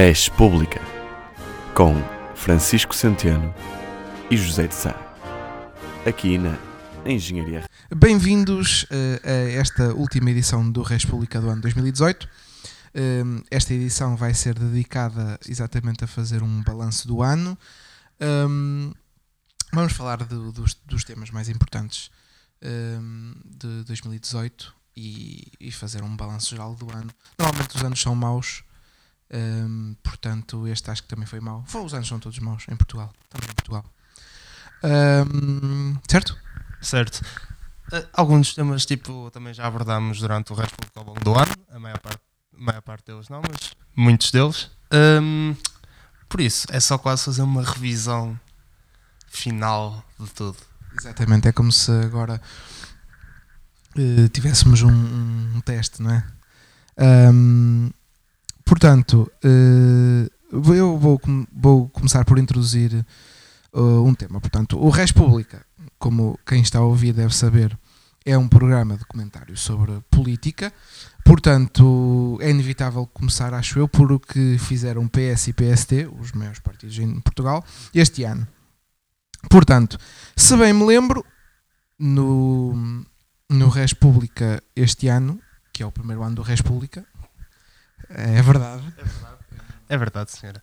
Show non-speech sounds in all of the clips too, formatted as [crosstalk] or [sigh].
Res Pública, com Francisco Centeno e José de Sá. Aqui na Engenharia. Bem-vindos uh, a esta última edição do Res Pública do ano 2018. Um, esta edição vai ser dedicada exatamente a fazer um balanço do ano. Um, vamos falar de, dos, dos, temas mais importantes de 2018 e, e, fazer um balanço geral do ano. Normalmente os anos são maus, portanto, este acho que também foi mau. Os anos são todos maus em Portugal. Estamos em Portugal. certo? Certo. Uh, alguns temas, tipo, também já abordámos durante o resto ao longo do ano. A maior parte maior parte deles não, mas muitos deles. Um, por isso, é só quase fazer uma revisão final de tudo. Exatamente, é como se agora uh, tivéssemos um, um, teste, não é? Um, portanto, uh, eu vou, vou começar por introduzir uh, um tema. Portanto, o República, como quem está a ouvir deve saber, é um programa de comentário sobre política. Portanto, é inevitável começar, acho eu, por o que fizeram PS e PST, os maiores partidos em Portugal, este ano. Portanto, se bem me lembro, no, no República este ano, que é o primeiro ano do República, é verdade. É verdade, é verdade senhora.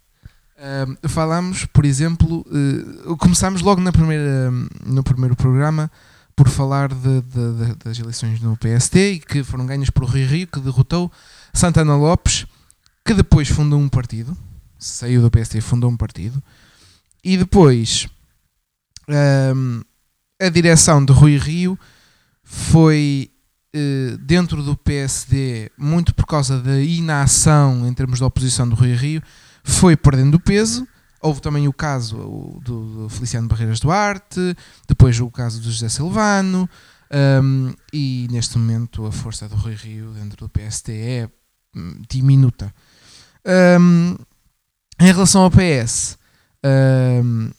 Uh, falámos, por exemplo, uh, começámos logo na primeira, no primeiro programa por falar de, de, de, das eleições no PST e que foram ganhas por Rui Rio, que derrotou Santana Lopes, que depois fundou um partido, saiu do PST e fundou um partido, e depois um, a direção de Rui Rio foi dentro do PSD, muito por causa da inação em termos de oposição do Rui Rio, foi perdendo peso Houve também o caso do, Feliciano Barreiras Duarte, depois o caso do José Silvano, um, e neste momento a força do Rui Rio dentro do PST é hum, diminuta. Um, em relação ao PS, um,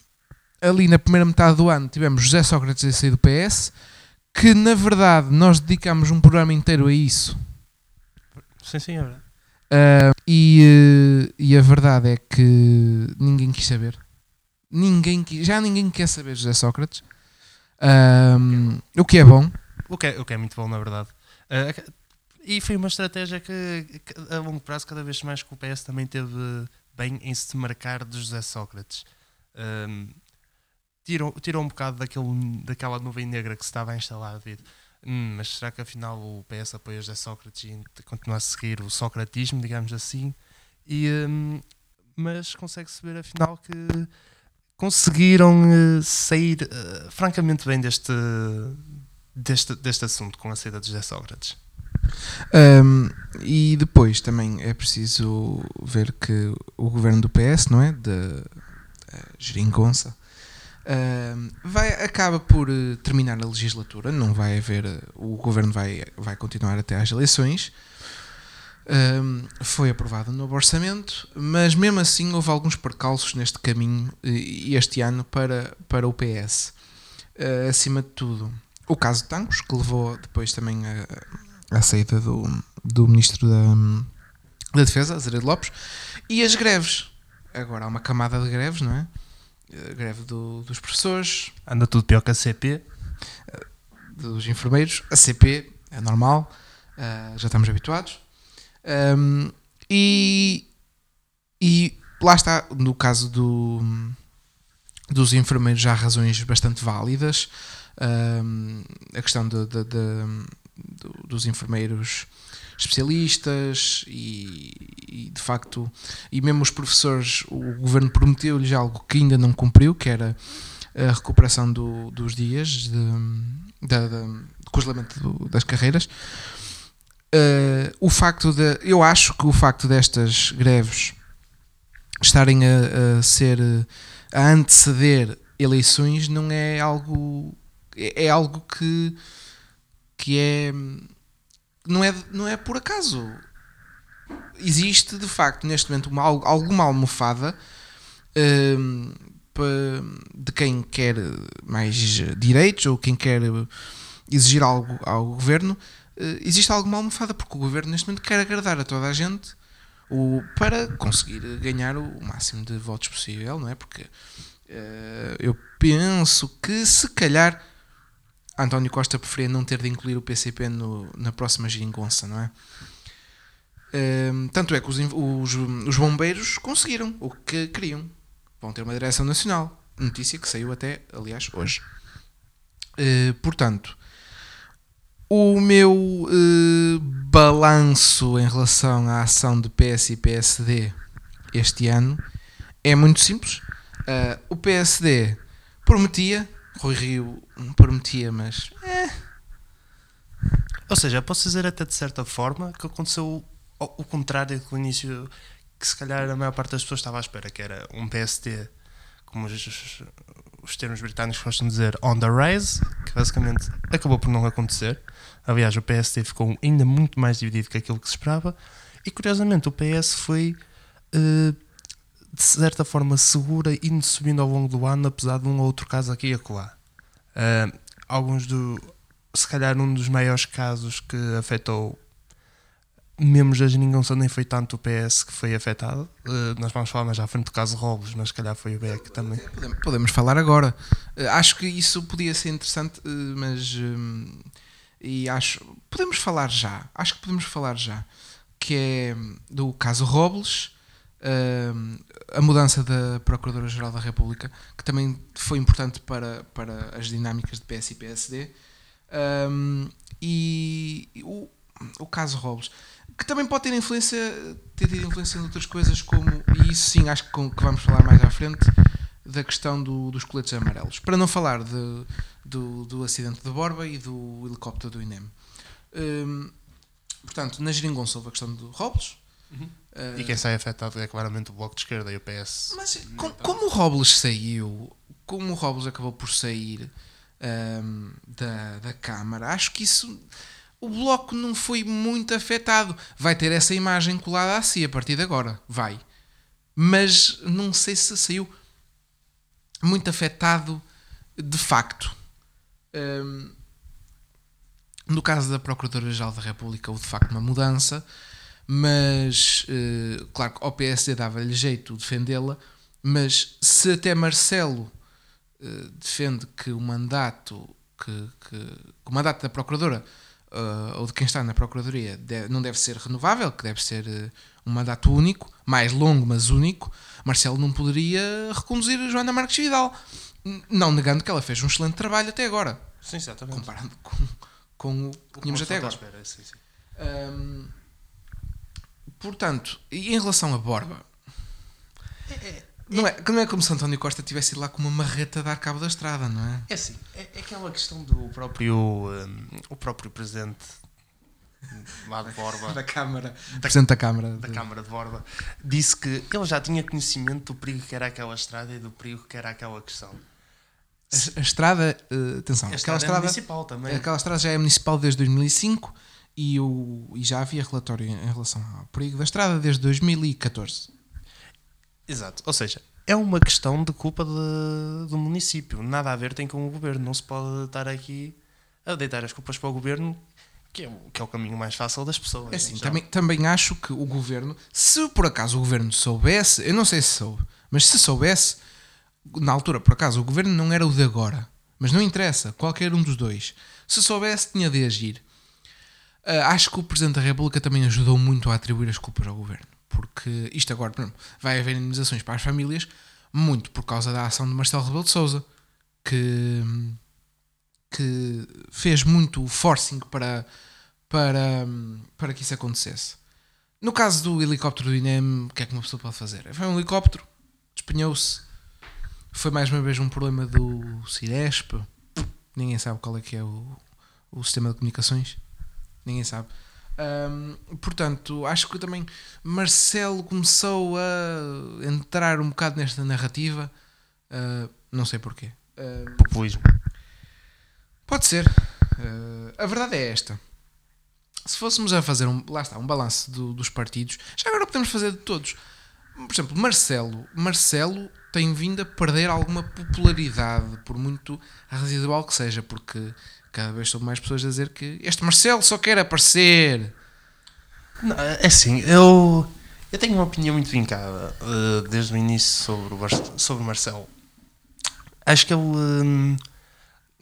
ali na primeira metade do ano tivemos José Sócrates a sair do PS, que na verdade nós dedicamos um programa inteiro a isso. Sim, sim, é verdade. Uh, e, uh, e a verdade é que ninguém quis saber. Ninguém já ninguém quer saber José Sócrates. Um, o que é bom. O que é, o que é muito bom, na verdade. Uh, e foi uma estratégia que, que, a longo prazo, cada vez mais que o PS também teve bem em se marcar de José Sócrates. Um, tirou, tirou um bocado daquele, daquela nuvem negra que se estava a instalar hum, mas será que afinal o PS apoia José Sócrates e continua a seguir o socratismo, digamos assim? E, hum, mas consegue-se ver afinal que conseguiram uh, sair uh, francamente bem deste, deste, deste assunto com a saída de José Sócrates. Um, e depois também é preciso ver que o governo do PS, não é? De uh, Geringonça, Uh, vai, acaba por uh, terminar a legislatura, não vai haver, uh, o governo vai, vai continuar até às eleições. foi aprovado o novo orçamento, mas mesmo assim houve alguns percalços neste caminho este ano para, para o PS. Ah, acima de tudo, o caso de Tancos, que levou depois também à saída do, do Ministro da, da Defesa, Azeredo Lopes, e as greves. Agora há uma camada de greves, não é? A greve do, dos professores. Anda tudo pior que a CP. Eh, dos enfermeiros. A CP é normal, uh, já estamos habituados. Um, e, e lá está, no caso do, dos enfermeiros, há razões bastante válidas. Um, a questão de, de, de, dos enfermeiros especialistas e, e, de facto, e mesmo os professores, o governo prometeu-lhes algo que ainda não cumpriu, que era a recuperação do, dos dias de, de, de, congelamento das carreiras. Uh, o facto de, eu acho que o facto destas greves estarem a, a ser a anteceder eleições não é algo é, é algo que que é não é, não é por acaso. Existe de facto neste momento uma, alguma almofada um, de quem quer mais direitos ou quem quer exigir algo ao governo. Uh, existe alguma almofada porque o governo neste momento quer agradar a toda a gente. O, para conseguir ganhar o máximo de votos possível, não é? Porque eh, eu penso que se calhar António Costa preferia não ter de incluir o PCP no- na próxima geringonça, não é? Ehm, tanto é que os, os, os bombeiros conseguiram o que queriam. Vão ter uma direção nacional. Notícia que saiu até, aliás, hoje. Eh, portanto, o meu eh, balanço em relação à ação de PS e PSD este ano é muito simples. Eh, o PSD prometia, Rui Rio prometia, mas Ou seja, posso dizer até de certa forma que aconteceu o, o contrário do início, que se calhar a maior parte das pessoas estava à espera, que era um PST, como os, os termos britânicos gostam de dizer, on the rise, que basicamente acabou por não acontecer. Aliás, o PST ficou ainda muito mais dividido que aquilo que se esperava. E curiosamente, o PS foi eh, de certa forma segura, indo subindo ao longo do ano, apesar de um ou outro caso aqui e acolá. Eh, alguns do. Se calhar um dos maiores casos que afetou membros da Geringonça nem foi tanto o PS que foi afetado. Eh, nós vamos falar mais à frente do caso Robles, mas se calhar foi o BEC também. Podemos- falar agora. Eh, acho que isso podia ser interessante, eh, mas. e acho. Podemos falar já. Acho que podemos falar já. Que é do caso Robles, hum, a mudança da Procuradora-Geral da República, que também foi importante para, para as dinâmicas de PS e PSD. hum, e o, o caso Robles, que também pode ter influência, ter tido influência em outras coisas, como, e isso sim acho que, com- que vamos falar mais à frente, da questão do- dos coletes amarelos. Para não falar de- do, do acidente de Borba e do helicóptero do INEM. Hum, portanto, na Geringonça houve a questão do Robles. E quem sai afetado é claramente o Bloco de Esquerda e o PS. Mas com- como o Robles saiu, como o Robles acabou por sair hum, da, da Câmara, acho que isso. O Bloco não foi muito afetado. Vai ter essa imagem colada a si a partir de agora. Vai. Mas não sei se saiu muito afetado de facto. Hum, no caso da Procuradora-Geral da República, houve de facto uma mudança, mas eh, claro que ao PSD dava-lhe jeito defendê-la, mas se até Marcelo eh, defende que o mandato que, que- que o mandato da Procuradora eh, ou de quem está na Procuradoria de- não deve ser renovável, que deve ser eh, um mandato único, mais longo, mas único, Marcelo não poderia reconduzir a Joana Marques Vidal. Não negando que ela fez um excelente trabalho até agora, Sim, exatamente. comparando com, com o que tínhamos até agora. Espera, sim, sim. Hum, portanto, e em relação a Borba, não, é, não é como se António Costa tivesse ido lá com uma marreta a dar cabo da estrada, não é? É assim, é, é aquela questão do próprio, um, o próprio presidente lá de Borba, [laughs] Da Câmara, Presidente da Câmara. da de- Câmara de Borba, disse que ele já tinha conhecimento do perigo que era aquela estrada e do perigo que era aquela questão. A, a estrada, eh, atenção, A aquela estrada é estrada, municipal também. aquela estrada já é municipal desde 2005 e, o, e já havia relatório em, relação ao perigo da estrada desde 2014. Exato, ou seja, é uma questão de culpa de- do município, nada a ver tem com o governo, não se pode estar aqui a deitar as culpas para o governo, que é, o- que é o caminho mais fácil das pessoas. É assim, em também, também acho que o governo, se por acaso o governo soubesse, eu não sei se soube, mas se soubesse, na altura, por acaso, o governo não era o de agora, mas não interessa, qualquer um dos dois. Se soubesse, tinha de agir. Ah, acho que o Presidente da República também ajudou muito a atribuir as culpas ao governo, porque isto agora, exemplo, vai haver indemnizações para as famílias, muito por causa da ação de Marcelo Rebelo de Souza, que, que fez muito forcing para, para, para que isso acontecesse. No caso do helicóptero do INEM, o que é que uma pessoa pode fazer? Foi um helicóptero, despenhou-se. Foi mais uma vez um problema do Ciresp. Ninguém sabe qual é que é o, o sistema de comunicações. Ninguém sabe. Ahm, portanto, acho que também Marcelo começou a entrar um bocado nesta narrativa. Ah, não sei porquê. Ah, Populismo. Pode ser. Eh, a verdade é esta. Se fôssemos a fazer um, lá está, um balanço do- dos partidos, já agora podemos fazer de todos. Por exemplo, Marcelo. Marcelo tem vindo a perder alguma popularidade, por muito residual que seja, porque cada vez soube mais pessoas a dizer que este Marcelo só quer aparecer. Não, é assim, eu, Eu tenho uma opinião muito vincada uh, desde o início sobre o, sobre o Marcelo. Acho que ele um,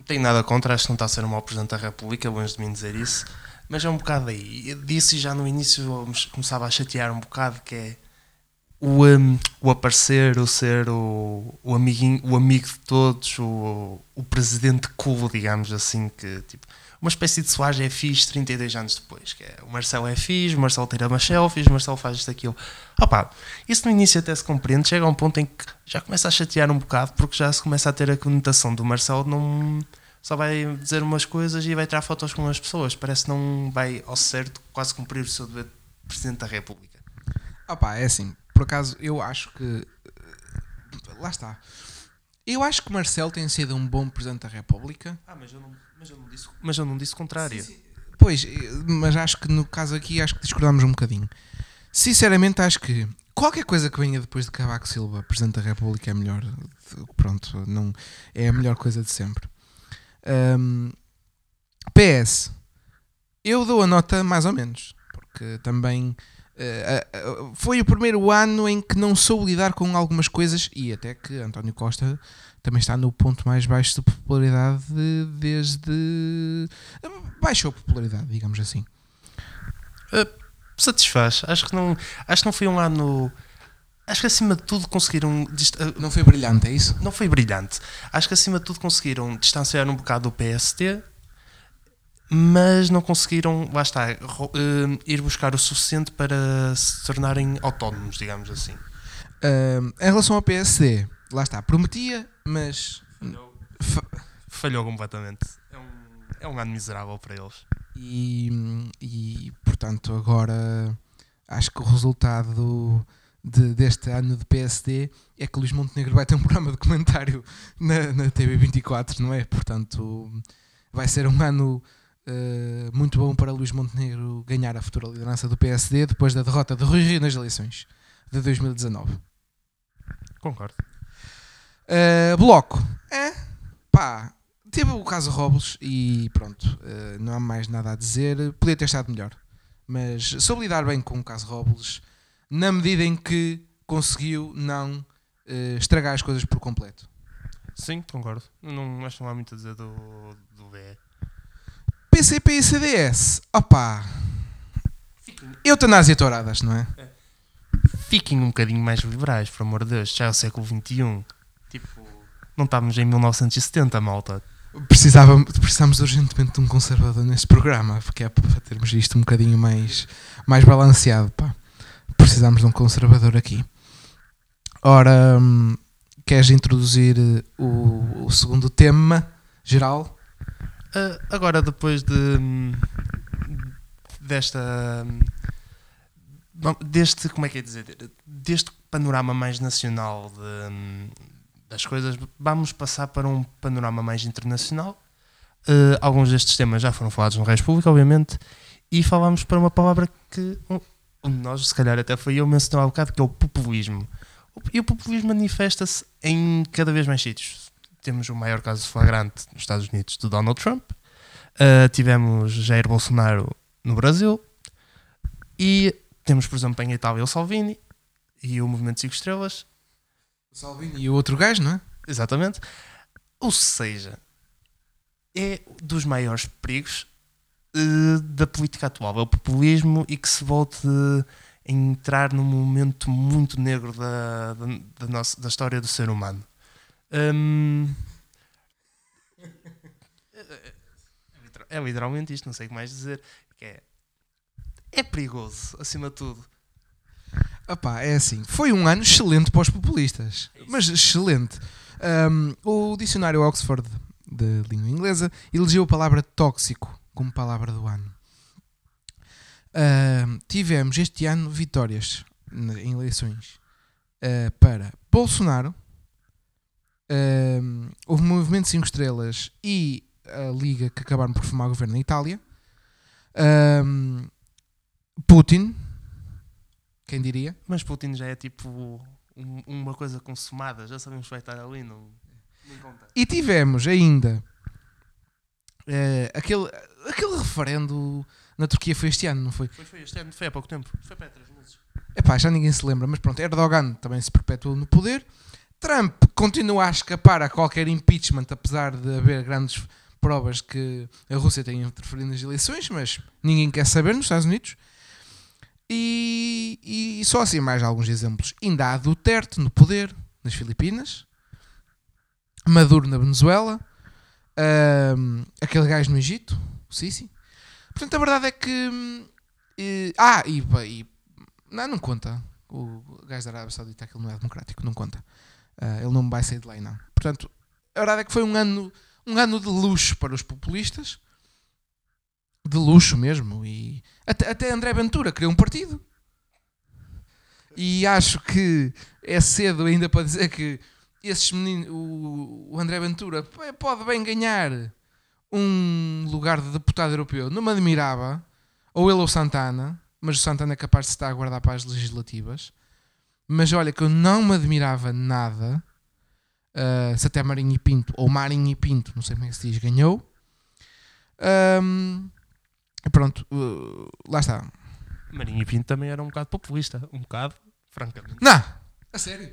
tem nada contra, acho que não está a ser um mau Presidente da República, longe de mim dizer isso, mas é um bocado aí. Eu disse já no início, começava a chatear um bocado, que é o, um, o aparecer, o ser o, o, amiguinho, o amigo de todos, o, o presidente cool, digamos assim, que tipo uma espécie de Soares é fixe 32 anos depois. Que é, o Marcelo é fixe, o Marcelo tira umas selfies, o Marcelo faz isto, aquilo. Opa, isso no início até se compreende, chega a um ponto em que já começa a chatear um bocado, porque já se começa a ter a conotação do Marcelo não só vai dizer umas coisas e vai tirar fotos com as pessoas. Parece que não vai ao certo quase cumprir o seu dever de Presidente da República. Opa, é assim, por acaso eu acho que lá está. Eu acho que Marcelo tem sido um bom Presidente da República. Ah, mas eu não mas eu não disse, mas eu não disse o contrário. Sim, sim. Pois, mas acho que no caso aqui acho que discordamos um bocadinho. Sinceramente acho que qualquer coisa que venha depois de Cavaco Silva, Presidente da República, é melhor. Pronto, não, é a melhor coisa de sempre. Um, PS, eu dou a nota mais ou menos, porque também Uh, uh, foi o primeiro ano em que não soube lidar com algumas coisas e até que António Costa também está no ponto mais baixo de popularidade desde. baixou a popularidade, digamos assim. Uh, satisfaz. Acho que não. Acho que não foi um ano. Acho que acima de tudo conseguiram. Não foi brilhante, é isso? Não foi brilhante. Acho que acima de tudo conseguiram distanciar um bocado do PST, mas não conseguiram, lá está, ir buscar o suficiente para se tornarem autónomos, digamos assim. Uh, em relação ao PSD, lá está, prometia, mas. Falhou, Falhou completamente. É um, é um ano miserável para eles. E, e portanto, agora acho que o resultado de, deste ano de PSD é que Luís Montenegro vai ter um programa de comentário na, na TV24, não é? Portanto, vai ser um ano uh, muito bom para Luís Montenegro ganhar a futura liderança do PSD depois da derrota de Rui Rio nas eleições de 2019. Concordo. Uh, bloco. É, pá, teve o caso Robles e pronto, uh, não há mais nada a dizer. Podia ter estado melhor, mas soube lidar bem com o caso Robles na medida em que conseguiu não uh, estragar as coisas por completo. Sim, concordo. Não, acho que não há muito a dizer do, do BE. PCP e CDS, opá. Eutanásia touradas, não é? é? Fiquem um bocadinho mais liberais, por amor de Deus. Já é o século XXI. Tipo, não estamos em 1970, malta. Precisava, precisamos urgentemente de um conservador neste programa, porque é para termos isto um bocadinho mais, mais balanceado. Pá. Precisamos de um conservador aqui. Ora, hum, queres introduzir o, o segundo tema geral? Uh, agora, depois de desta deste como é que é dizer deste panorama mais nacional de, das coisas, vamos passar para um panorama mais internacional. Uh, alguns destes temas já foram falados no Reis Público, obviamente, e falamos para uma palavra que um, nós, se calhar até foi eu mencionar há bocado, que é o populismo. E o populismo manifesta-se em cada vez mais sítios temos o maior caso flagrante nos Estados Unidos do Donald Trump, uh, tivemos Jair Bolsonaro no Brasil e temos, por exemplo, em Itália o Salvini e o Movimento 5 Estrelas. O Salvini e o outro gajo, não é? Exatamente. Ou seja, é dos maiores perigos uh, da política atual, é o populismo e que se volte a entrar num momento muito negro da, da, da, nossa, da história do ser humano. Um, é literalmente isto, não sei o que mais dizer. Que é, é perigoso, acima de tudo. Epá, é assim, foi um ano excelente para os populistas, é mas excelente. Um, o dicionário Oxford de língua inglesa elegeu a palavra tóxico como palavra do ano. Uh, tivemos este ano vitórias em eleições uh, para Bolsonaro, um, houve movimento 5 estrelas e a Liga que acabaram por formar o governo na Itália. Um, Putin, quem diria? Mas Putin já é tipo um, uma coisa consumada, já sabemos que vai estar ali, não, não E tivemos ainda uh, aquele, aquele referendo na Turquia foi este ano, não foi? Foi, foi este ano, foi há pouco tempo, foi para três meses. Epá, já ninguém se lembra, mas pronto, Erdogan também se perpetuou no poder. Trump continua a escapar a qualquer impeachment, apesar de haver grandes provas que a Rússia tem interferido nas eleições, mas ninguém quer saber nos Estados Unidos. E, e só assim mais alguns exemplos. Ainda há Duterte no poder, nas Filipinas. Maduro na Venezuela. ahm, aquele gajo no Egito, o Sisi. Portanto, a verdade é que. hum, eh, ah, e, e- Não, não conta. O gajo da Arábia Saudita, aquele não é democrático, não conta. Ah, ele não vai sair de lei, não. Portanto, a verdade é que foi um ano, um ano de luxo para os populistas. De luxo mesmo. E até, até André Ventura criou um partido. E acho que é cedo ainda para dizer que esses meninos, o, o André Ventura pode bem ganhar um lugar de deputado europeu. Não me admirava. Ou ele ou Santana. Mas o Santana é capaz de estar a guardar para as legislativas. Mas olha que eu não me admirava nada uh, se até Marinho e Pinto, ou Marinho e Pinto, não sei como é que se diz, ganhou. Um, pronto, uh, lá está. Marinho e Pinto também era um bocado populista. Um bocado, francamente. Não! A sério?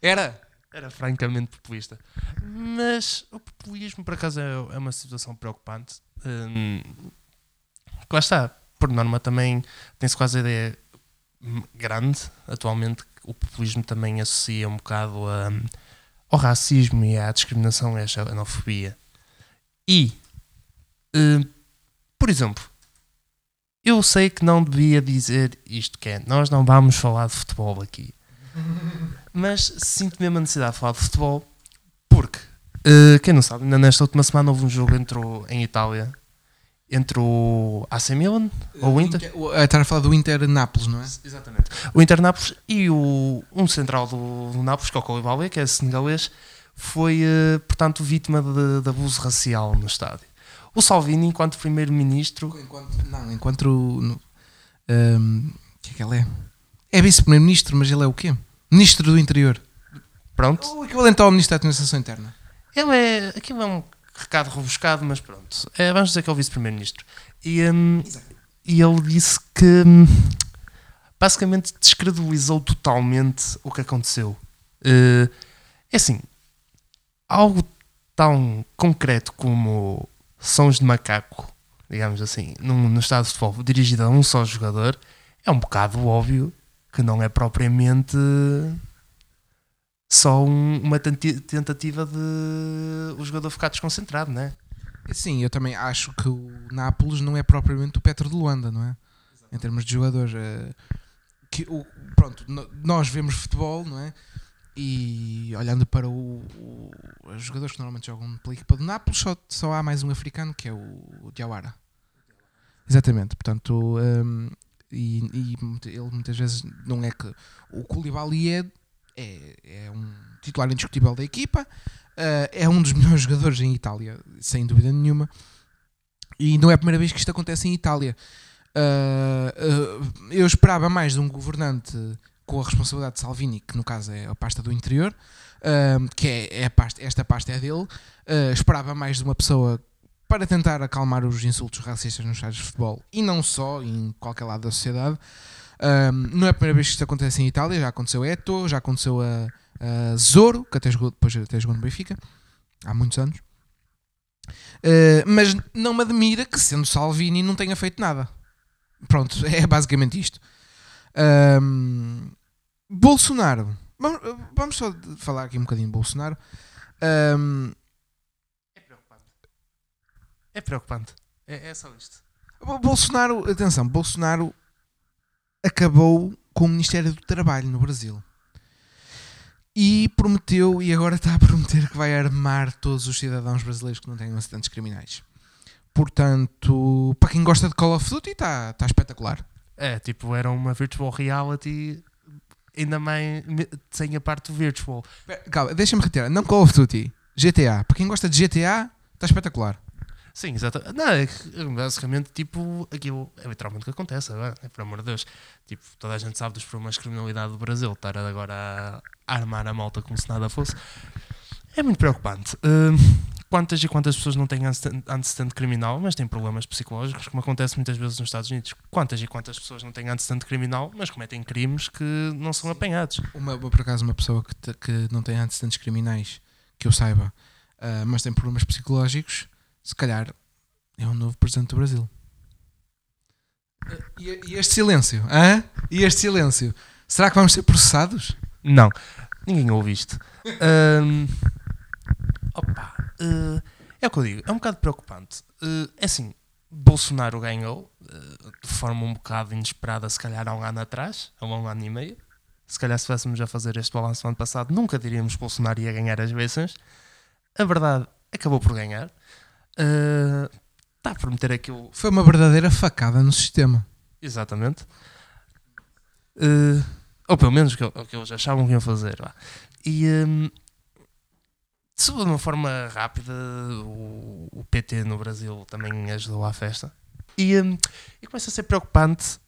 Era? Era francamente populista. Mas o populismo, por acaso, é, é uma situação preocupante. Que lá está. Por norma, também tem-se quase a ideia grande, atualmente, o populismo também associa um bocado a, ao racismo e à discriminação e à xenofobia. E, hum, por exemplo, eu sei que não devia dizer isto, que é, nós não vamos falar de futebol aqui. [laughs] Mas sinto mesmo a necessidade de falar de futebol porque, eh, quem não sabe, ainda nesta última semana houve um jogo entre o- em Itália entre o AC Milan ou o Inter. O- a Estar a falar do Inter Nápoles, não é? Exatamente. O Inter Nápoles e o, um central do, do Nápoles, que é o Koulibaly, que é senegalês, foi, eh, portanto, vítima de, de abuso racial no estádio. O Salvini, enquanto primeiro-ministro, Enquanto, não, enquanto. no- um, o que é que ele é? É vice-primeiro-ministro, mas ele é o quê? Ministro do Interior. pronto, O equivalente ao Ministro da Administração Interna. Ele é. Aquilo é um recado rebuscado, mas pronto. É, vamos dizer que é o vice-primeiro-ministro. E, hum, e ele disse que hum, basicamente descredibilizou totalmente o que aconteceu. Eh, é assim, algo tão concreto como sons de macaco, digamos assim, num, no estado de futebol dirigido a um só jogador, é um bocado óbvio que não é propriamente só um- uma tentativa de o jogador ficar desconcentrado, né? Sim, eu também acho que o Nápoles não é propriamente o Petro de Luanda, não é? Em termos de jogadores. eh, que o, pronto, nós vemos futebol, não é? E olhando para o, o- os jogadores que normalmente jogam pela equipa do Nápoles, só, só há mais um africano que é o, o Diawara. Exatamente, portanto, hum, e, e muita- ele muitas vezes não é que. O Koulibaly é, é, é um titular indiscutível da equipa, Uh, é um dos [laughs] melhores jogadores em Itália, sem dúvida nenhuma. E não é a primeira vez que isto acontece em Itália. Uh, eu esperava mais de um governante com a responsabilidade de Salvini, que no caso é a pasta do interior, que é, é pasta, esta pasta é dele. Esperava mais de uma pessoa para tentar acalmar os insultos racistas nos estádios de futebol e não só, em qualquer lado da sociedade. Um, não é a primeira vez que isto acontece em Itália, já aconteceu a Eto, já aconteceu a, a Zoro, que até jogou, depois até jogou no Benfica, há muitos anos. Uh, mas não me admira que, sendo Salvini, não tenha feito nada. Pronto, [laughs] é basicamente isto. Um, Bolsonaro, vamos, vamos só falar aqui um bocadinho de Bolsonaro. Um, É preocupante. É preocupante. É, é só isto. Bolsonaro, atenção, Bolsonaro acabou com o Ministério do Trabalho no Brasil. E prometeu, e agora está a prometer que vai armar todos os cidadãos brasileiros que não tenham acidentes criminais. Portanto, para quem gosta de Call of Duty, está, está espetacular. É, tipo, era uma virtual reality, ainda mais sem a parte do virtual. Calma, deixa-me retirar. Não Call of Duty, GTA. Para quem gosta de GTA, está espetacular. Sim, exato. Não, é que, basicamente, tipo, aquilo é literalmente o que acontece agora, né? por amor de Deus. Tipo, toda a gente sabe dos problemas de criminalidade do Brasil, estar agora a armar a malta como se nada fosse. É muito preocupante. Hum, quantas e quantas pessoas não têm antecedente criminal, mas têm problemas psicológicos, como acontece muitas vezes nos Estados Unidos. Quantas e quantas pessoas não têm antecedente criminal, mas cometem crimes que não são apanhados. Uma, por acaso, uma pessoa que, te- que não tem antecedentes criminais, que eu saiba, ah, mas tem problemas psicológicos, se calhar é um novo presidente do Brasil. E, este silêncio? hã? E este silêncio? Será que vamos ser processados? Não, ninguém ouve isto. Ahm, opa, eh, é o que eu digo, é um bocado preocupante. Eh, é assim, Bolsonaro ganhou eh, de forma um bocado inesperada, se calhar há um ano atrás, há um ano e meio. Se calhar se estivéssemos a fazer este balanço no ano passado, nunca diríamos que Bolsonaro ia ganhar as eleições. A verdade, acabou por ganhar. Eh, Está a prometer aquilo Foi uma verdadeira facada no sistema. Exatamente. Eh, ou pelo menos o que, que eles achavam que iam fazer. vá. E hum, de uma forma rápida, o, o PT no Brasil também ajudou à festa. E, hum, e começa a ser preocupante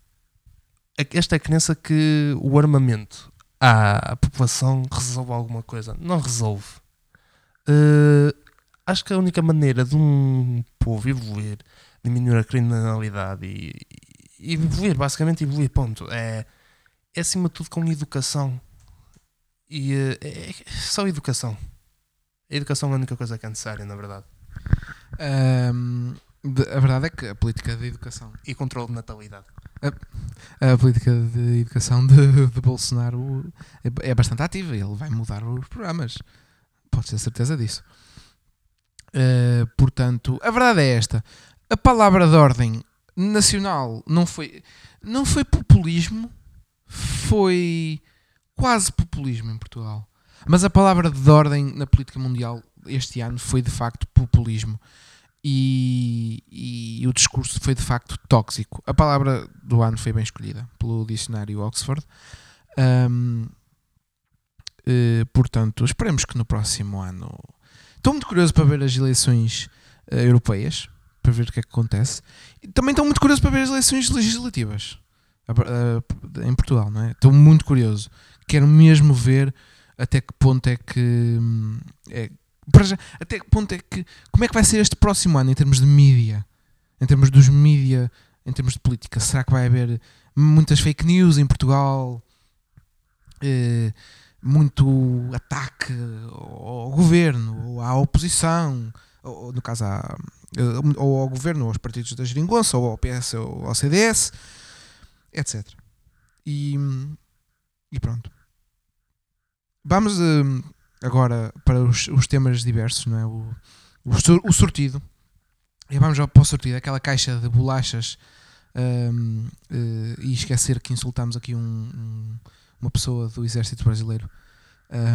esta crença que o armamento à população resolve alguma coisa. Não resolve. Eh, acho que a única maneira de um povo evoluir, diminuir a criminalidade e, e evoluir, basicamente evoluir, ponto. É, é acima de tudo com educação. E eh, é, é só educação. A educação é a única coisa que é necessária, na verdade. De- a verdade é que a política de educação E controle de natalidade. a política de educação de, de Bolsonaro é, é bastante ativa. Ele vai mudar os programas. Pode ter certeza disso. Uh, portanto, a verdade é esta: a palavra de ordem nacional não foi, não foi populismo, foi quase populismo em Portugal. Mas a palavra de ordem na política mundial este ano foi de facto populismo. E, e o discurso foi de facto tóxico. A palavra do ano foi bem escolhida pelo dicionário Oxford. Ahm, eh, portanto, esperemos que no próximo ano. Estou muito curioso para ver as eleições eh, europeias, para ver o que é que acontece. E também estou muito curioso para ver as eleições legislativas a- em Portugal, não é? Estou muito curioso. Quero mesmo ver até que ponto é que. hum, é- já, até que ponto é que. Como é que vai ser este próximo ano em termos de mídia? Em termos dos mídia, em termos de política? Será que vai haver muitas fake news em Portugal? Eh, muito ataque ao governo, ou à oposição, ou, no caso à, eh, ou ao governo, ou aos partidos da geringonça, ou ao PS, ou ao CDS, etc. E, e pronto. Vamos hum, agora para os, os temas diversos, não é? O, o, o sortido. E vamos para o sortido, aquela caixa de bolachas hum, eh, e esquecer que insultamos aqui um- um- uma pessoa do exército brasileiro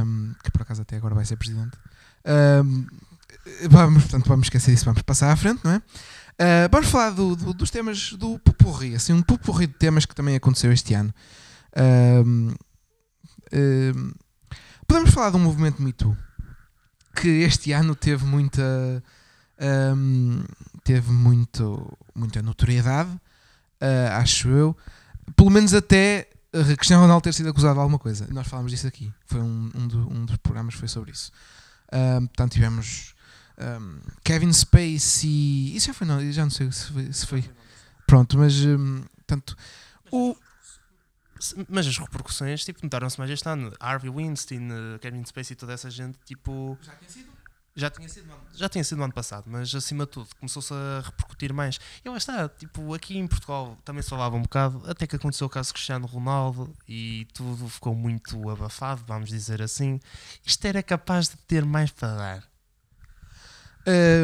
hum, que por acaso até agora vai ser presidente. Hum, vamos, portanto, vamos esquecer isso, vamos passar à frente, não é? Ah, vamos falar do- do- dos temas do pupurri, assim, um pupurri de temas que também aconteceu este ano. Hum, podemos falar de um movimento Me Too que este ano teve muita hum, teve muito, muita notoriedade, ah, acho eu, pelo menos até uh, Cristiano Ronaldo ter sido acusado de alguma coisa. Nós falámos disso aqui, foi um, um, do- um dos programas foi sobre isso. Hum, portanto, tivemos hum, Kevin Spacey, isso já foi, não, já não sei se foi, se foi pronto, mas hum, portanto, o, Mas as repercussões, tipo, notaram-se mais este ano. Harvey Weinstein, eh, Kevin Spacey e toda essa gente, tipo... Já tinha sido no ano, já tinha sido no ano passado, mas acima de tudo começou-se a repercutir mais. E lá está, tipo, aqui em Portugal também se falava um bocado, até que aconteceu o caso Cristiano Ronaldo e tudo ficou muito abafado, vamos dizer assim. Isto era capaz de ter mais para dar.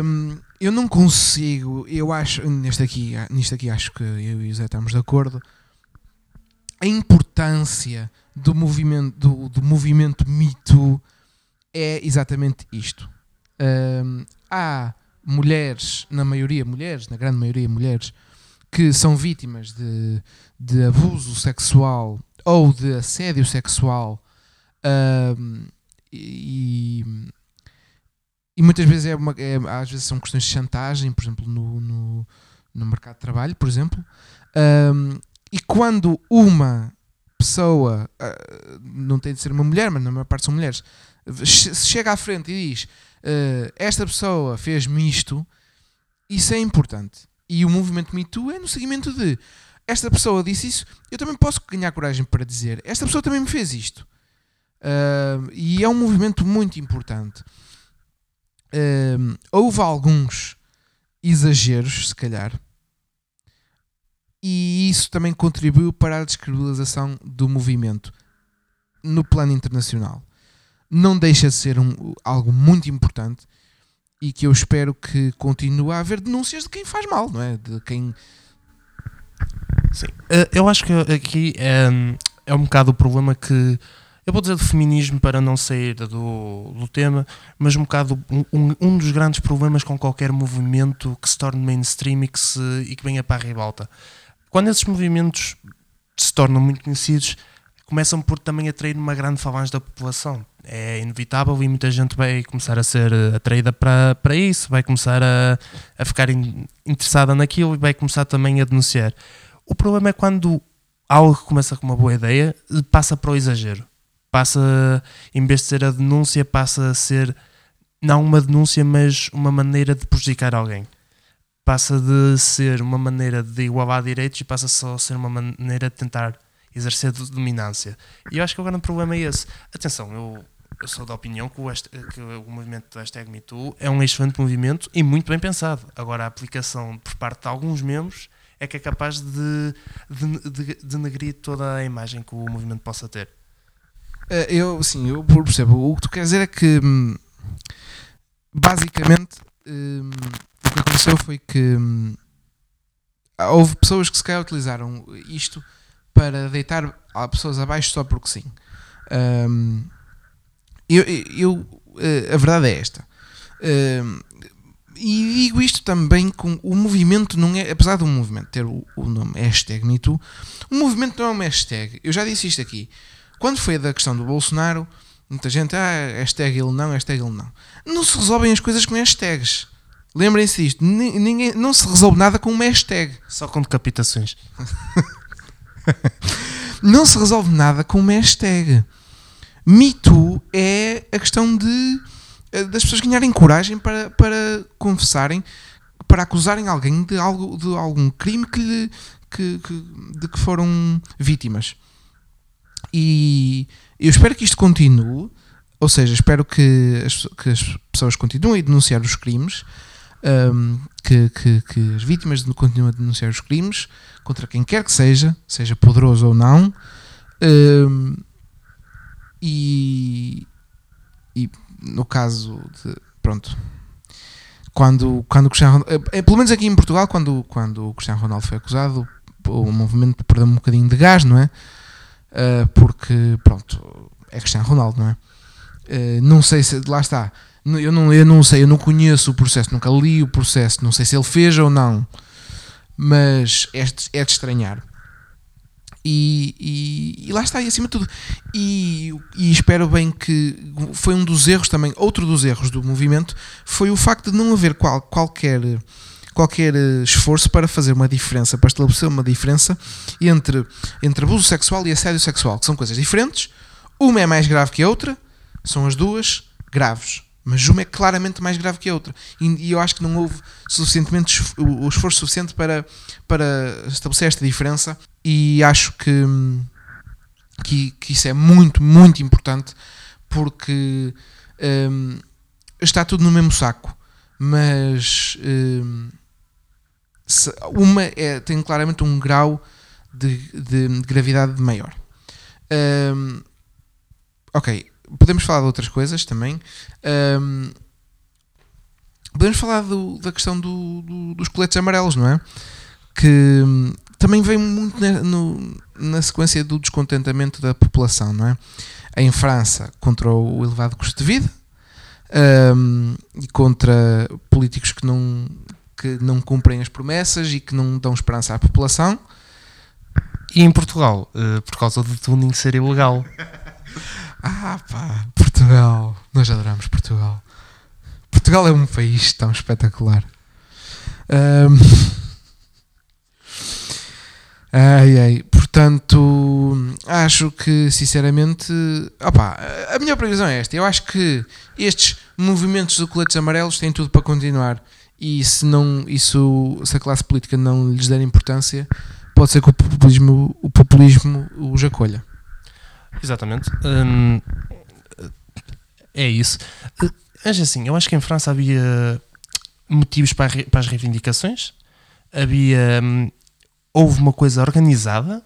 Hum, eu não consigo, eu acho, neste aqui, nisto aqui acho que eu e o Zé estamos de acordo. A importância do movimento, do, do movimento Me Too é exatamente isto. Há mulheres, na maioria mulheres, na grande maioria mulheres, que são vítimas de, de abuso sexual ou de assédio sexual e, e muitas vezes é, uma, é- às vezes são questões de chantagem, por exemplo, no, no, no mercado de trabalho, por exemplo. E quando uma pessoa, ah, não tem de ser uma mulher, mas na maior parte são mulheres, se chega à frente e diz uh, esta pessoa fez-me isto, isso é importante. E o movimento Me Too é no seguimento de esta pessoa disse isso, eu também posso ganhar coragem para dizer esta pessoa também me fez isto. Uh, e é um movimento muito importante. Uh, houve alguns exageros, se calhar, e isso também contribuiu para a descredibilização do movimento no plano internacional. Não deixa de ser um, algo muito importante e que eu espero que continue a haver denúncias de quem faz mal, não é? De quem. Sim, eh, eu acho que aqui é, é um bocado o problema que. Eu vou dizer do feminismo para não sair do, do tema, mas um bocado um, um dos grandes problemas com qualquer movimento que se torne mainstream e que, se, e que venha para a ribalta. Quando esses movimentos se tornam muito conhecidos, começam por também atrair uma grande falange da população. É inevitável e muita gente vai começar a ser eh, atraída para, para isso, vai começar a, a ficar in, interessada naquilo e vai começar também a denunciar. O problema é quando algo que começa com uma boa ideia passa para o exagero. Passa, em vez de ser a denúncia, passa a ser não uma denúncia, mas uma maneira de prejudicar alguém. Passa de ser uma maneira de igualar direitos e passa só a ser uma maneira de tentar exercer dominância. E eu acho que o grande problema é esse. Atenção, eu, eu sou da opinião que o, que o movimento do hashtag MeToo é um excelente movimento e muito bem pensado. Agora, a aplicação por parte de alguns membros é que é capaz de, de, de, de denegrir toda a imagem que o movimento possa ter. Eh, eu, sim, eu percebo. O que tu queres dizer é que, hum, basicamente, hum, o que aconteceu foi que hum, houve pessoas que se calhar utilizaram isto para deitar pessoas abaixo só porque sim. Um, eu, eu, eh, a verdade é esta. Um, e digo isto também com o movimento não é, apesar do movimento ter o, o nome hashtag MeToo, o movimento não é uma hashtag. Eu já disse isto aqui. Quando foi da questão do Bolsonaro, muita gente, ah, hashtag ele não, hashtag ele não. Não se resolvem as coisas com hashtags. Lembrem-se disto. Ninguém, não se resolve nada com uma hashtag. Só com decapitações. [laughs] não se resolve nada com uma hashtag. Me Too é a questão de eh, das pessoas ganharem coragem para, para confessarem, para acusarem alguém de, algo, de algum crime que lhe, que, que, de que foram vítimas. E eu espero que isto continue, ou seja, espero que as, que as pessoas continuem a denunciar os crimes, um, que, que, que, as vítimas continuem a denunciar os crimes contra quem quer que seja, seja poderoso ou não, um, e, e no caso de. Pronto. Quando, quando Cristiano Ronaldo, é, pelo menos aqui em Portugal, quando, quando o Cristiano Ronaldo foi acusado, o movimento perdeu um bocadinho de gás, não é? Uh, porque, pronto, é Cristiano Ronaldo, não é? Uh, não sei se. Lá está eu não, eu não sei, eu não conheço o processo, nunca li o processo, não sei se ele fez ou não, mas é de, é de estranhar. E, e, e, lá está, e acima de tudo. E, e, espero bem que foi um dos erros também, outro dos erros do movimento foi o facto de não haver qual, qualquer, qualquer esforço para fazer uma diferença, para estabelecer uma diferença entre, entre abuso sexual e assédio sexual, que são coisas diferentes. Uma é mais grave que a outra, são as duas graves. Mas uma é claramente mais grave que a outra. E, e eu acho que não houve suficientemente o, o, esforço suficiente para, para estabelecer esta diferença. E acho que, que, que isso é muito, muito importante porque um, está tudo no mesmo saco. Mas um, uma é, tem claramente um grau de, de, de gravidade maior. Um, ok, podemos falar de outras coisas também. Um, podemos falar do, da questão do, do, dos coletes amarelos, não é? Que um, também vem muito na, no, na sequência do descontentamento da população, não é? Em França, contra o elevado custo de vida um, e contra políticos que não, que não cumprem as promessas e que não dão esperança à população. E em Portugal, uh, por causa do tuning ser ilegal. [laughs] Ah, pá, Portugal. Nós adoramos Portugal. Portugal é um país tão espetacular. Um... Ai, ai. Portanto, acho que, sinceramente, opa, a minha previsão é esta. Eu acho que estes movimentos de coletes amarelos têm tudo para continuar. E se, não, isso, se a classe política não lhes der importância, pode ser que o populismo, o populismo os acolha. Exatamente. Hum, é isso. Mas assim, eu acho que em França havia motivos para, para as reivindicações, havia. hum, houve uma coisa organizada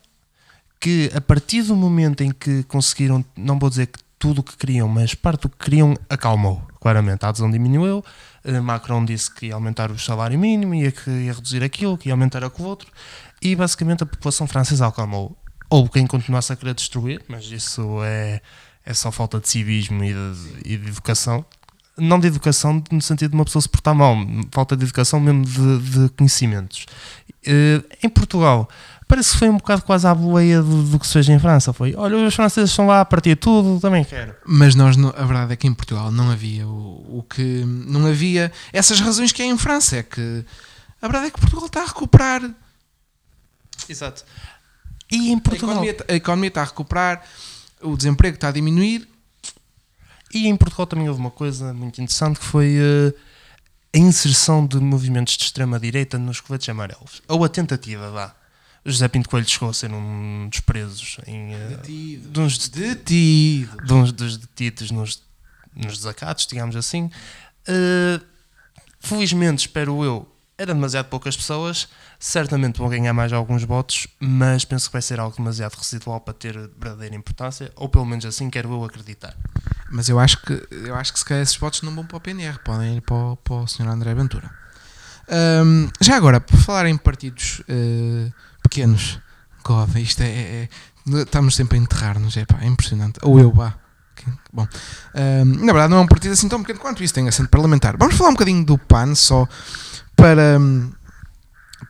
que, a partir do momento em que conseguiram, não vou dizer que tudo o que queriam, mas parte do que queriam, acalmou. Claramente, a adesão diminuiu. eh, Macron disse que ia aumentar o salário mínimo, ia, que ia reduzir aquilo, que ia aumentar aquilo outro, e basicamente a população francesa acalmou. Houve quem continuasse a querer destruir, mas isso é, é só falta de civismo e de, e de educação. Não de educação no sentido de uma pessoa se portar mal, falta de educação mesmo de, de conhecimentos. Eh, em Portugal, parece que foi um bocado quase à boleia do, do que se fez em França. Foi, olha, os franceses estão lá a partir tudo, também quero. Mas nós, a verdade é que em Portugal não havia o, o que. Não havia essas razões que há em França. É que. A verdade é que Portugal está a recuperar. Exato. E em Portugal, economia, a economia está a recuperar, o desemprego está a diminuir. E em Portugal também houve uma coisa muito interessante que foi eh, a inserção de movimentos de extrema-direita nos coletes amarelos. Ou a tentativa, vá. José Pinto Coelho chegou a ser um dos presos em, eh, de uns, Detido. de uns dos detidos nos, nos desacatos, digamos assim. Eh, felizmente, espero eu, era demasiado poucas pessoas. Certamente vão ganhar mais alguns votos, mas penso que vai ser algo demasiado residual para ter verdadeira importância, ou pelo menos assim quero eu acreditar. Mas eu acho que eu acho que se calhar esses votos não vão para o PNR, podem ir para o, para o Sr. André Ventura. Ahm, já agora, por falar em partidos eh, pequenos, God, isto é, é- é- Estamos sempre a enterrar-nos, é é impressionante. Ou eu, vá. Bom, Ahm, na verdade, não é um partido assim tão pequeno quanto isso, tem assento parlamentar. Vamos falar um bocadinho do PAN só para.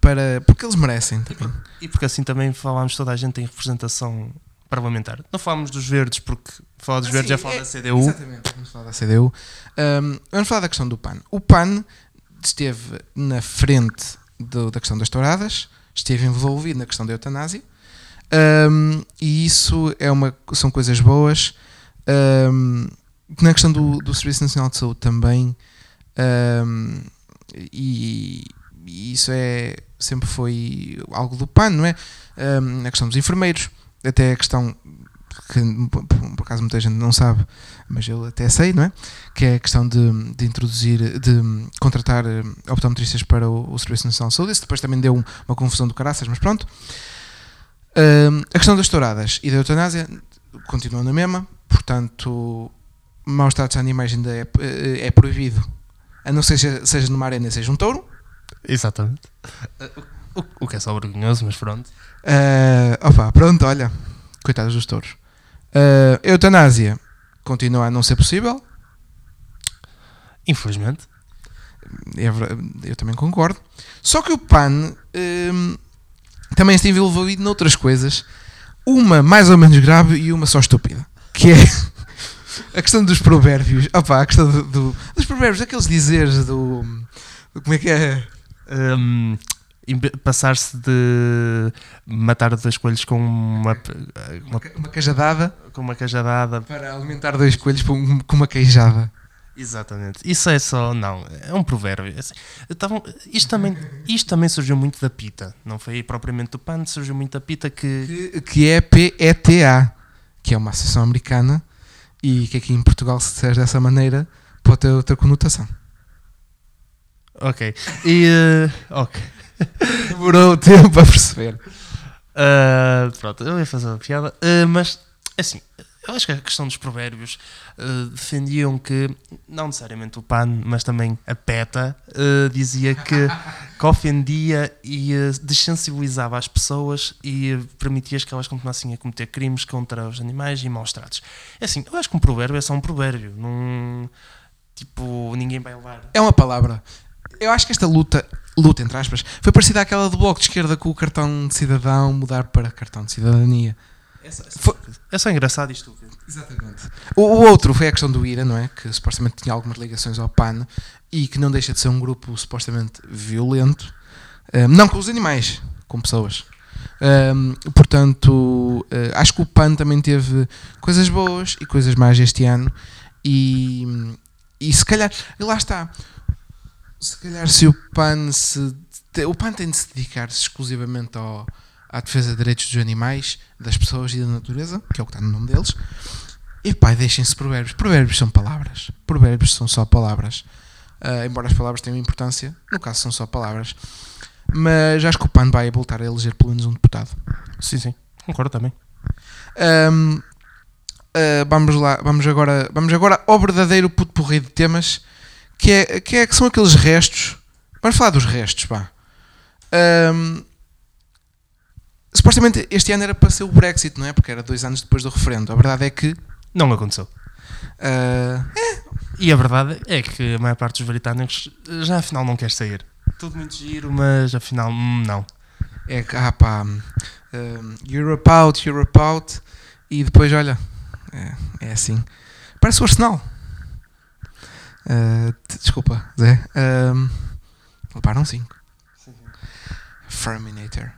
para porque eles merecem também. E porque assim também falámos, toda a gente tem representação parlamentar. Não falámos dos verdes, porque falar dos Ah, verdes sim, é falar é- da CDU. Exatamente, vamos falar da CDU. Um, vamos falar da questão do PAN. O PAN esteve na frente do- da questão das touradas, esteve envolvido na questão da eutanásia, um, e isso é uma, são coisas boas. Um, na questão do, do Serviço Nacional de Saúde também, um, e, e isso é sempre foi algo do PAN, não é? Um, na questão dos enfermeiros, até a questão que por, acaso muita gente não sabe, mas eu até sei, não é? Que é a questão de, de introduzir, de contratar optometristas para o, o Serviço Nacional de Saúde. Isso depois também deu um- uma confusão do caraças, mas pronto. Ahm, a questão das touradas e da eutanásia continua na mesma, portanto, maus tratos a animais ainda é, é proibido, a não ser seja, seja numa arena, seja um touro. Exatamente. O, o- o que é só vergonhoso, mas pronto. Ah, opa, pronto, olha, coitados dos touros. Ah, eutanásia continua a não ser possível, Infelizmente. É eu também concordo. Só que o PAN hum, também esteve envolvido noutras coisas, uma mais ou menos grave e uma só estúpida, que é a questão dos provérbios. Opa, a questão do, do- dos provérbios, aqueles dizeres do, do- como é que é? Be- Passar-se de matar dois coelhos com uma, uma, Uma cajadada com uma cajadada. para alimentar dois coelhos com, uma queijada. Exatamente. Isso é só. Não, é um provérbio. Assim, estavam- isto, também, isto também surgiu muito da pita. Não foi propriamente do PAN, surgiu muito da pita que. Que, que é PETA, que é uma associação americana e que aqui em Portugal, se disseres dessa maneira, pode ter outra conotação. Ok. E. eh, ok. [laughs] Demorou tempo a perceber. Ah, pronto, eu ia fazer uma piada, Ah, mas assim, eu acho que a questão dos provérbios ah, defendiam que, não necessariamente o PAN, mas também a PETA, ah, dizia que, [laughs] que ofendia e ah, desensibilizava as pessoas e permitia que elas continuassem a cometer crimes contra os animais e maus tratos. É assim, eu acho que um provérbio é só um provérbio, não. Tipo, ninguém vai levar. É uma palavra. Eu acho que esta luta, luta entre aspas, foi parecida àquela do Bloco de Esquerda com o cartão de cidadão mudar para cartão de cidadania. É só, é só- Foi- é só engraçado e estúpido. Exatamente. O, o outro foi a questão do IRA, não é? Que supostamente tinha algumas ligações ao PAN e que não deixa de ser um grupo supostamente violento. Ahm, não com os animais, com pessoas. Ahm, portanto, eh, acho que o PAN também teve coisas boas e coisas más este ano. E, E se calhar, e lá está. Se calhar se o PAN se. O PAN tem de se dedicar exclusivamente ao, à defesa de direitos dos animais, das pessoas e da natureza, que é o que está no nome deles. E pá, deixem-se provérbios. Provérbios são palavras. Provérbios são só palavras. Ah, embora as palavras tenham importância, no caso são só palavras. Mas acho que o PAN vai voltar a eleger pelo menos um deputado. Sim, sim. Concordo também. Ahm, ah, vamos lá, vamos agora, vamos agora ao verdadeiro putporri de temas, que é, que é que são aqueles restos. Vamos falar dos restos, pá. Ahm, supostamente este ano era para ser o Brexit, não é? Porque era dois anos depois do referendo. A verdade é que Não aconteceu. ah, E a verdade é que a maior parte dos britânicos já afinal não quer sair. Tudo muito giro, mas afinal hum, não. é que, ah pá, um, Europe out, Europe out, e depois, olha, é, é assim. Parece o Arsenal. Uh, desculpa, Zé. Um, levaram 5. Ferminator.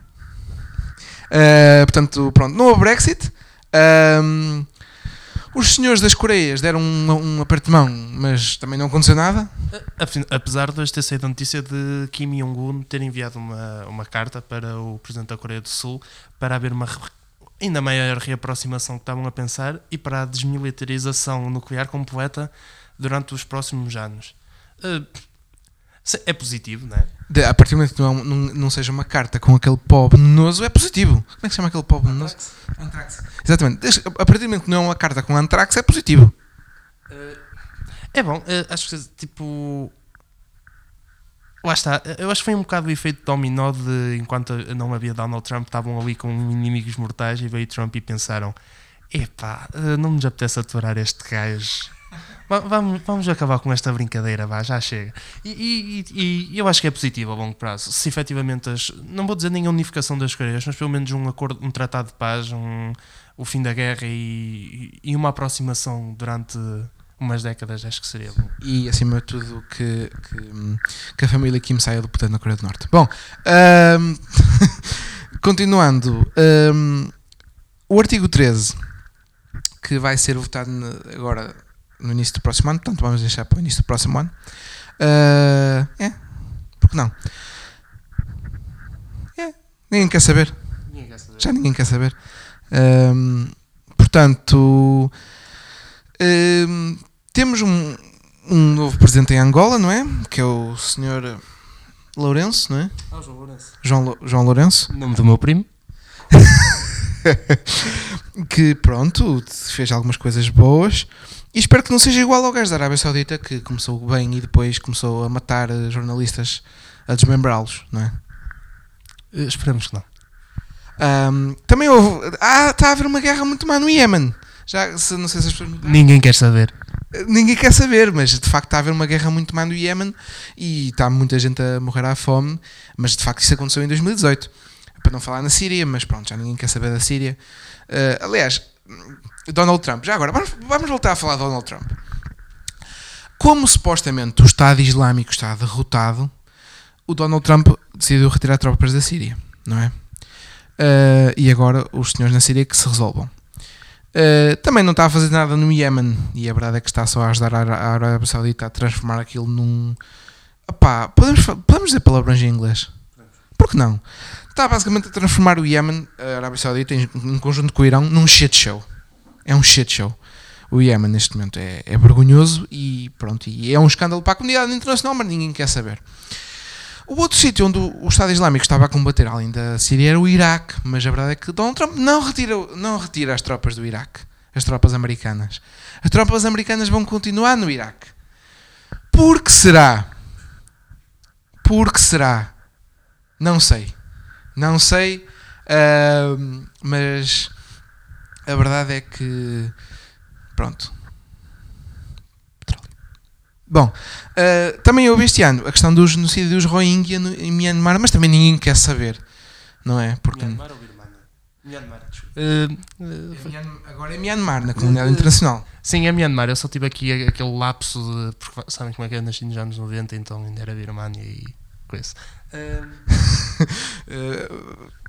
Uh, portanto, pronto, não houve Brexit. Um, os senhores das Coreias deram um, um aperto de mão, mas também não aconteceu nada. Apesar de hoje ter saído a notícia de Kim Jong-un ter enviado uma, uma carta para o presidente da Coreia do Sul para haver uma ainda maior reaproximação que estavam a pensar e para a desmilitarização nuclear completa durante os próximos anos. Eh, É positivo, não é? De- a partir do momento que não, não, não seja uma carta com aquele pó venenoso, é positivo. Como é que se chama aquele pó venenoso? Antrax. Exatamente. A partir do momento que não é uma carta com antrax, é positivo. É bom, eh, acho que tipo. Lá está, eh, eu acho que foi um bocado o efeito dominó de enquanto não havia Donald Trump, estavam ali com inimigos mortais e veio Trump e pensaram: epá, não nos apetece aturar este gajo. Va- Vamos, vamos acabar com esta brincadeira, vá, já chega. E, e- e- eu acho que é positivo a longo prazo. Se efetivamente, as, não vou dizer nem a unificação das Coreias, mas pelo menos um acordo, um tratado de paz, um, o fim da guerra e, e uma aproximação durante umas décadas, acho que seria bom. E acima de tudo que, que, que a família Kim saia do poder na Coreia do Norte. Bom, [laughs] continuando. o artigo 13, que vai ser votado agora no início do próximo ano, portanto vamos deixar para o início do próximo ano. Ah, é, porque não? É, ninguém quer saber. Já ninguém quer saber. Ahm, portanto, ahm, temos um, um novo presidente em Angola, não é? Que é o senhor Lourenço, não é? João, Lo- João Lourenço. Nome do meu primo? [laughs] Que pronto, fez algumas coisas boas. E espero que não seja igual ao gajo da Arábia Saudita que começou bem e depois começou a matar eh, jornalistas, a desmembrá-los, não é? Eh, Esperamos que não. Ahm, também houve. Ah, está a haver uma guerra muito má no Iémen. Já, se, não sei se as pessoas. Ninguém quer saber. Ninguém quer saber, mas de facto está a haver uma guerra muito má no Iémen e está muita gente a morrer à fome. Mas de facto isso aconteceu em 2018. Para não falar na Síria, mas pronto, já ninguém quer saber da Síria. Ah, aliás, Donald Trump, já agora, vamos, vamos voltar a falar de Donald Trump. Como supostamente o Estado Islâmico está derrotado, o Donald Trump decidiu retirar tropas da Síria, não é? Ah, e agora os senhores na Síria que se resolvam. Uh, também não está a fazer nada no Iémen e a verdade é que está só a ajudar a Arábia Saudita a transformar aquilo num. Opá, podemos, podemos dizer palavrões em inglês? Por que não? Está basicamente a transformar o Iémen, a Arábia Saudita, em, em conjunto com o Irão, num shit show. É um shit show. O Iémen neste momento é, é vergonhoso e pronto, e é um escândalo para a comunidade internacional, mas ninguém quer saber. O outro sítio onde o Estado Islâmico estava a combater além da Síria era o Iraque, mas a verdade é que Donald Trump não retira, não retira as tropas do Iraque, as tropas americanas. As tropas americanas vão continuar no Iraque. Por que será? Por que será? Não sei. Não sei, ahm, mas a verdade é que. Pronto. Petróleo. Bom, Uh, também houve este ano a questão do genocídio dos Rohingya no, em Myanmar, mas também ninguém quer saber, não é? Porque Myanmar ou Birmania? Myanmar, desculpa. Eh, eh, É agora é Myanmar na comunidade internacional. Sim, é Myanmar. Eu só tive aqui aquele lapso de. Porque sabem como é que é? Nasci nos anos 90, então ainda era Birmania e coisa. Uh,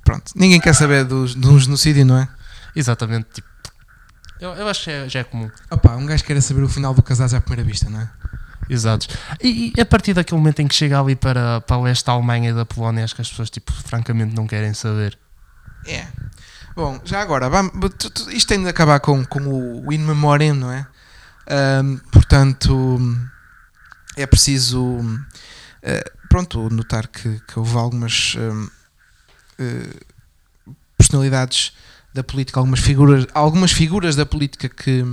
[laughs] pronto, ninguém quer saber dos- de um genocídio, não é? Exatamente, tipo. Eu, eu acho que é- já é comum. Opa, um gajo quer saber o final do Casais à primeira vista, não é? Exato. E, e a partir daquele momento em que chega ali para, para o oeste da Alemanha e da Polónia, acho que as pessoas, tipo, francamente não querem saber. É. Bom, já agora, vamos, isto tem de acabar com, com o In Memoriam, não é? Ahm, portanto, é preciso, eh, pronto, notar que, que houve algumas eh, personalidades da política, algumas figuras, algumas figuras da política que,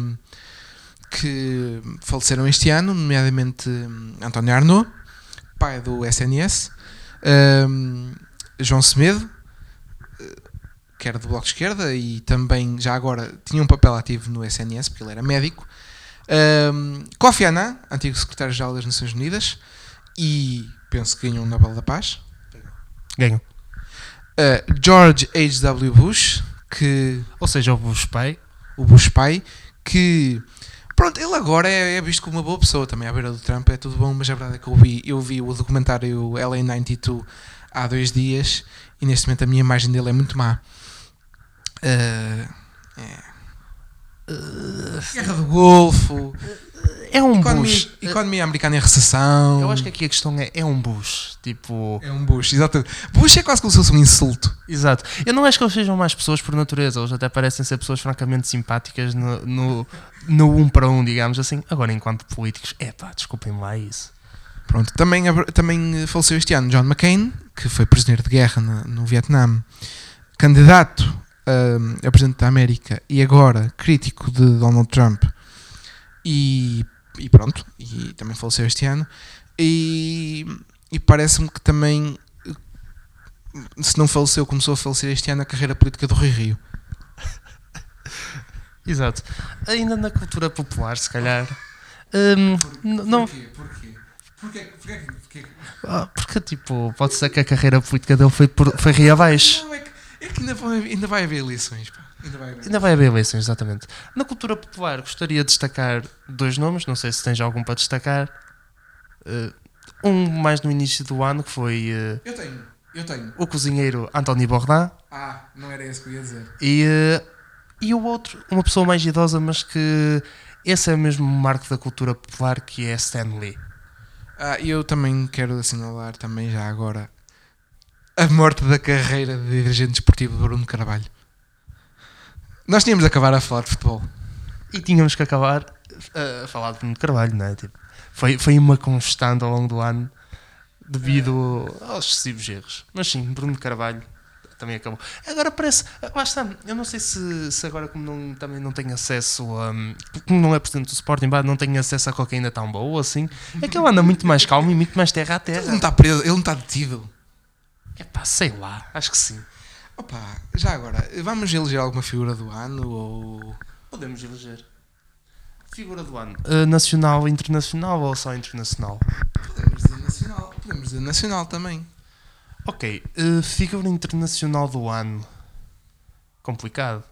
que faleceram este ano, nomeadamente hum, António Arnaud, pai do SNS, ahm, João Semedo, que era do Bloco de Esquerda e também já agora tinha um papel ativo no SNS, porque ele era médico. Um, Kofi Annan, antigo secretário-geral das Nações Unidas, e penso que ganhou um Nobel da Paz. Ganham. Uh, George H.W. Bush, que Ou seja, o Bush pai. o Bush pai, que pronto, ele agora é, é visto como uma boa pessoa também à beira do Trump, é tudo bom, mas a verdade é que eu vi, eu vi o documentário LA92 há dois dias e neste momento a minha imagem dele é muito má. Uh, é. Guerra do Golfo, É um economia, Bush. economia americana em recessão. Eu acho que aqui a questão é, é um Bush. Tipo. é um Bush, exatamente. Bush é quase como se fosse um insulto. Exato. Eu não acho que eles sejam mais pessoas por natureza. Eles até parecem ser pessoas francamente simpáticas no, no, no um para um, digamos assim. Agora, enquanto políticos, é pá, desculpem lá isso. Pronto, também, também eh, faleceu este ano John McCain, que foi prisioneiro de guerra na- no Vietnã, candidato hum, a presidente da América e agora crítico de Donald Trump. E, e pronto, e também faleceu este ano. E, e parece-me que também, se não faleceu, começou a falecer este ano a carreira política do Rui Rio. [laughs] Exato. Ainda na cultura popular, se calhar. hum, n- não, Porquê? Porquê? Porquê? Porquê? Porquê? ah, porque, tipo, pode ser que a carreira política dele foi, por, foi ria abaixo. Não, é que, é que ainda, vai, ainda vai haver eleições. Pá. Ainda vai haver. Ainda vai haver eleições, exatamente. Na cultura popular, gostaria de destacar dois nomes, não sei se tens algum para destacar. Uh, um mais no início do ano, que foi uh, Eu tenho, eu tenho. o cozinheiro Anthony Bourdain, Ah, não era esse que eu ia dizer. e, uh, e o outro, uma pessoa mais idosa, mas que esse é mesmo um marco da cultura popular, que é Stan Lee. Ah, e eu também quero assinalar também já agora a morte da carreira de dirigente desportivo de Bruno Carvalho. Nós tínhamos de acabar a falar de futebol. E tínhamos que acabar uh, a falar de Bruno Carvalho, não é? Tipo, foi, foi uma constante ao longo do ano devido aos excessivos erros. Mas sim, Bruno Carvalho também acabou. Agora parece, lá está, eu não sei se, se agora como não, também não tenho acesso a, como não é presidente do Sporting, não tenho acesso a cocaína tão boa assim, é que ele anda muito mais calmo e muito mais terra a Ele não terra. está preso, ele não está detido. É pá, sei lá, acho que sim. Opa, já agora, vamos eleger alguma figura do ano ou. Podemos eleger. Figura do ano. Uh, nacional, internacional ou só internacional? Podemos dizer nacional. Podemos dizer nacional também. Ok, uh, figura internacional do ano. Complicado.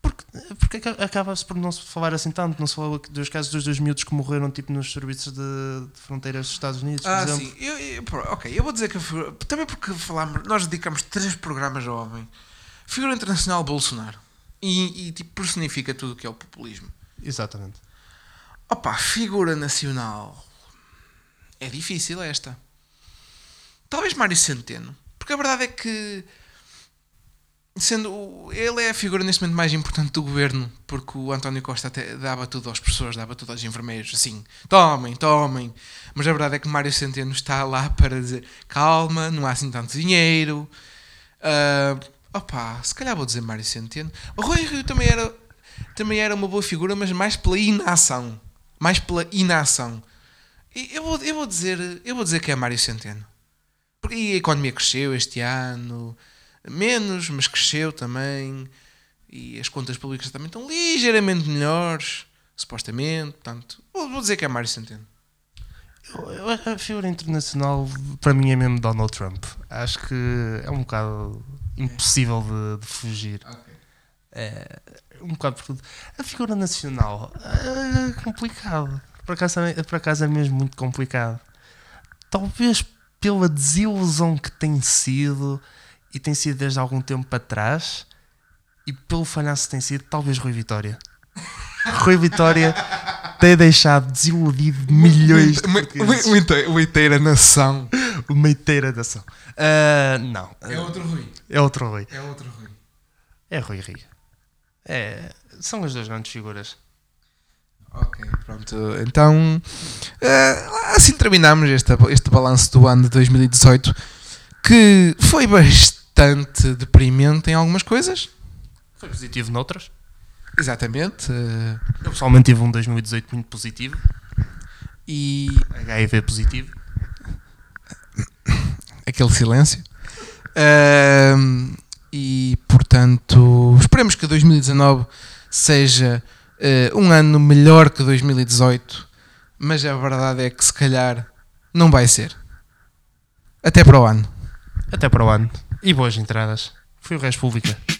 Porque, porque aca- acaba-se por não se falar assim tanto. Não se falou dos casos dos dois miúdos que morreram tipo, nos serviços de, de fronteiras dos Estados Unidos, por Ah, exemplo. sim. Eu, eu- ok, eu vou dizer que a figura. Também porque falámos, nós dedicamos três programas ao homem. Figura internacional Bolsonaro. E, e tipo, personifica tudo o que é o populismo. Exatamente. Opa, figura nacional. É difícil esta. Talvez Mário Centeno. Porque a verdade é que. Sendo. Ele é a figura neste momento mais importante do governo. Porque o António Costa até dava tudo aos professores, dava tudo aos enfermeiros. Assim, tomem, tomem. Mas a verdade é que Mário Centeno está lá para dizer: calma, não há assim tanto dinheiro. Ah, opa, se calhar vou dizer Mário Centeno. O Rui Rio também era, também era uma boa figura, mas mais pela inação. Mais pela inação. E eu vou, eu vou dizer, eu vou dizer que é Mário Centeno. Porque a economia cresceu este ano, menos, mas cresceu também. E as contas públicas também estão ligeiramente melhores, supostamente. Portanto, vou, dizer que é Mário Centeno. A figura internacional para mim é mesmo Donald Trump. Acho que é um bocado impossível de, de fugir. É um bocado por tudo. A figura nacional é complicado. Por acaso, é- por acaso é mesmo muito complicado. Talvez pela desilusão que tem sido e tem sido desde algum tempo para trás e pelo falhanço que tem sido, talvez Rui Vitória. [laughs] Rui Vitória tem deixado desiludido milhões de Uma, portugueses. uma, uma inteira, uma inteira nação. Uma inteira nação. Ah, não. É outro Rui. É outro Rui. É outro Rui. É Rui Rio. É, são as duas grandes figuras. Ok, pronto. Então, eh, assim terminamos este, este balanço do ano de 2018, que foi bastante deprimente em algumas coisas. Foi positivo noutras. Exatamente. eh, Eu pessoalmente tive um 2018 muito positivo. e HIV positivo. aquele silêncio. E portanto, esperemos que 2019 seja eh, um ano melhor que 2018, mas a verdade é que se calhar não vai ser. Até para o ano. Até para o ano. E boas entradas. Foi o República. This